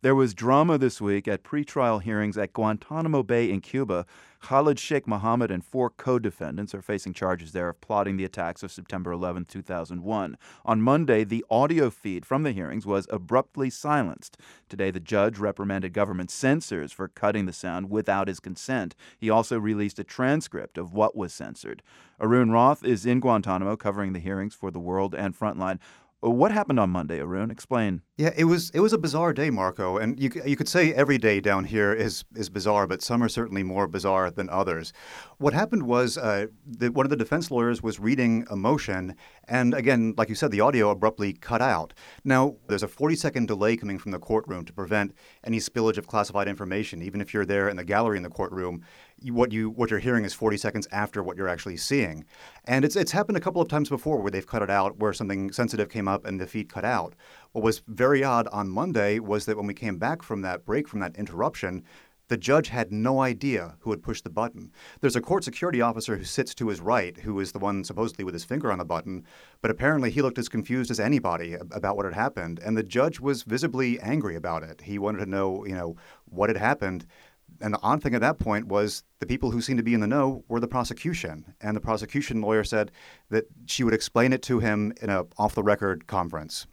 There was drama this week at pretrial hearings at Guantanamo Bay in Cuba. Khalid Sheikh Mohammed and four co defendants are facing charges there of plotting the attacks of September 11, 2001. On Monday, the audio feed from the hearings was abruptly silenced. Today, the judge reprimanded government censors for cutting the sound without his consent. He also released a transcript of what was censored. Arun Rath is in Guantanamo covering the hearings for The World and Frontline. What happened on Monday, Arun? Explain. Yeah, it was it was a bizarre day, Marco, and you you could say every day down here is is bizarre, but some are certainly more bizarre than others. What happened was uh, that one of the defense lawyers was reading a motion, and again, like you said, the audio abruptly cut out. Now, there's a 40 second delay coming from the courtroom to prevent any spillage of classified information. Even if you're there in the gallery in the courtroom, what you what you're hearing is 40 seconds after what you're actually seeing, and it's it's happened a couple of times before where they've cut it out, where something sensitive came up and the feed cut out. What was very odd on Monday was that when we came back from that break, from that interruption, the judge had no idea who had pushed the button. There's a court security officer who sits to his right, who is the one supposedly with his finger on the button, but apparently he looked as confused as anybody about what had happened, and the judge was visibly angry about it. He wanted to know, you know, what had happened. And the odd thing at that point was the people who seemed to be in the know were the prosecution. And the prosecution lawyer said that she would explain it to him in a off the record conference.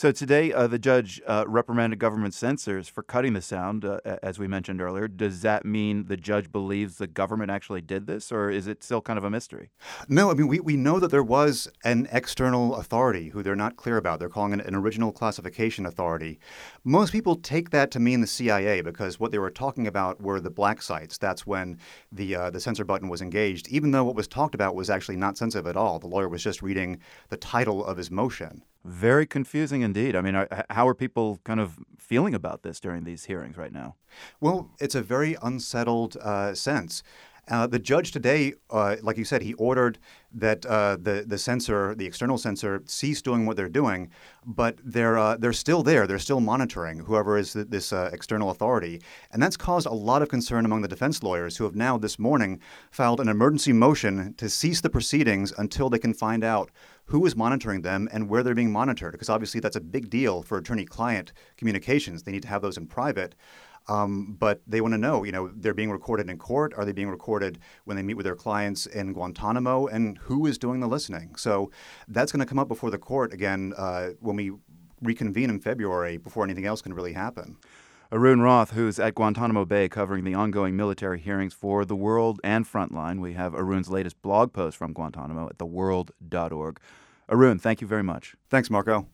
So today, uh, the judge uh, reprimanded government censors for cutting the sound, uh, as we mentioned earlier. Does that mean the judge believes the government actually did this, or is it still kind of a mystery? No, I mean, we, we know that there was an external authority who they're not clear about. They're calling it an original classification authority. Most people take that to mean the CIA because what they were talking about were the black sites. That's when the, uh, the censor button was engaged, even though what was talked about was actually not sensitive at all. The lawyer was just reading the title of his motion. Very confusing indeed. I mean, are, how are people kind of feeling about this during these hearings right now? Well, it's a very unsettled uh, sense. Uh, the judge today, uh, like you said, he ordered that uh, the the censor, the external censor, cease doing what they're doing, but they're uh, they're still there. They're still monitoring whoever is this uh, external authority, and that's caused a lot of concern among the defense lawyers who have now this morning filed an emergency motion to cease the proceedings until they can find out who is monitoring them and where they're being monitored, because obviously that's a big deal for attorney-client communications. They need to have those in private. Um, but they want to know, you know, they're being recorded in court. Are they being recorded when they meet with their clients in Guantanamo? And who is doing the listening? So that's going to come up before the court again uh, when we reconvene in February before anything else can really happen. Arun Rath, who's at Guantanamo Bay covering the ongoing military hearings for The World and Frontline. We have Arun's latest blog post from Guantanamo at theworld.org. Arun, thank you very much. Thanks, Marco.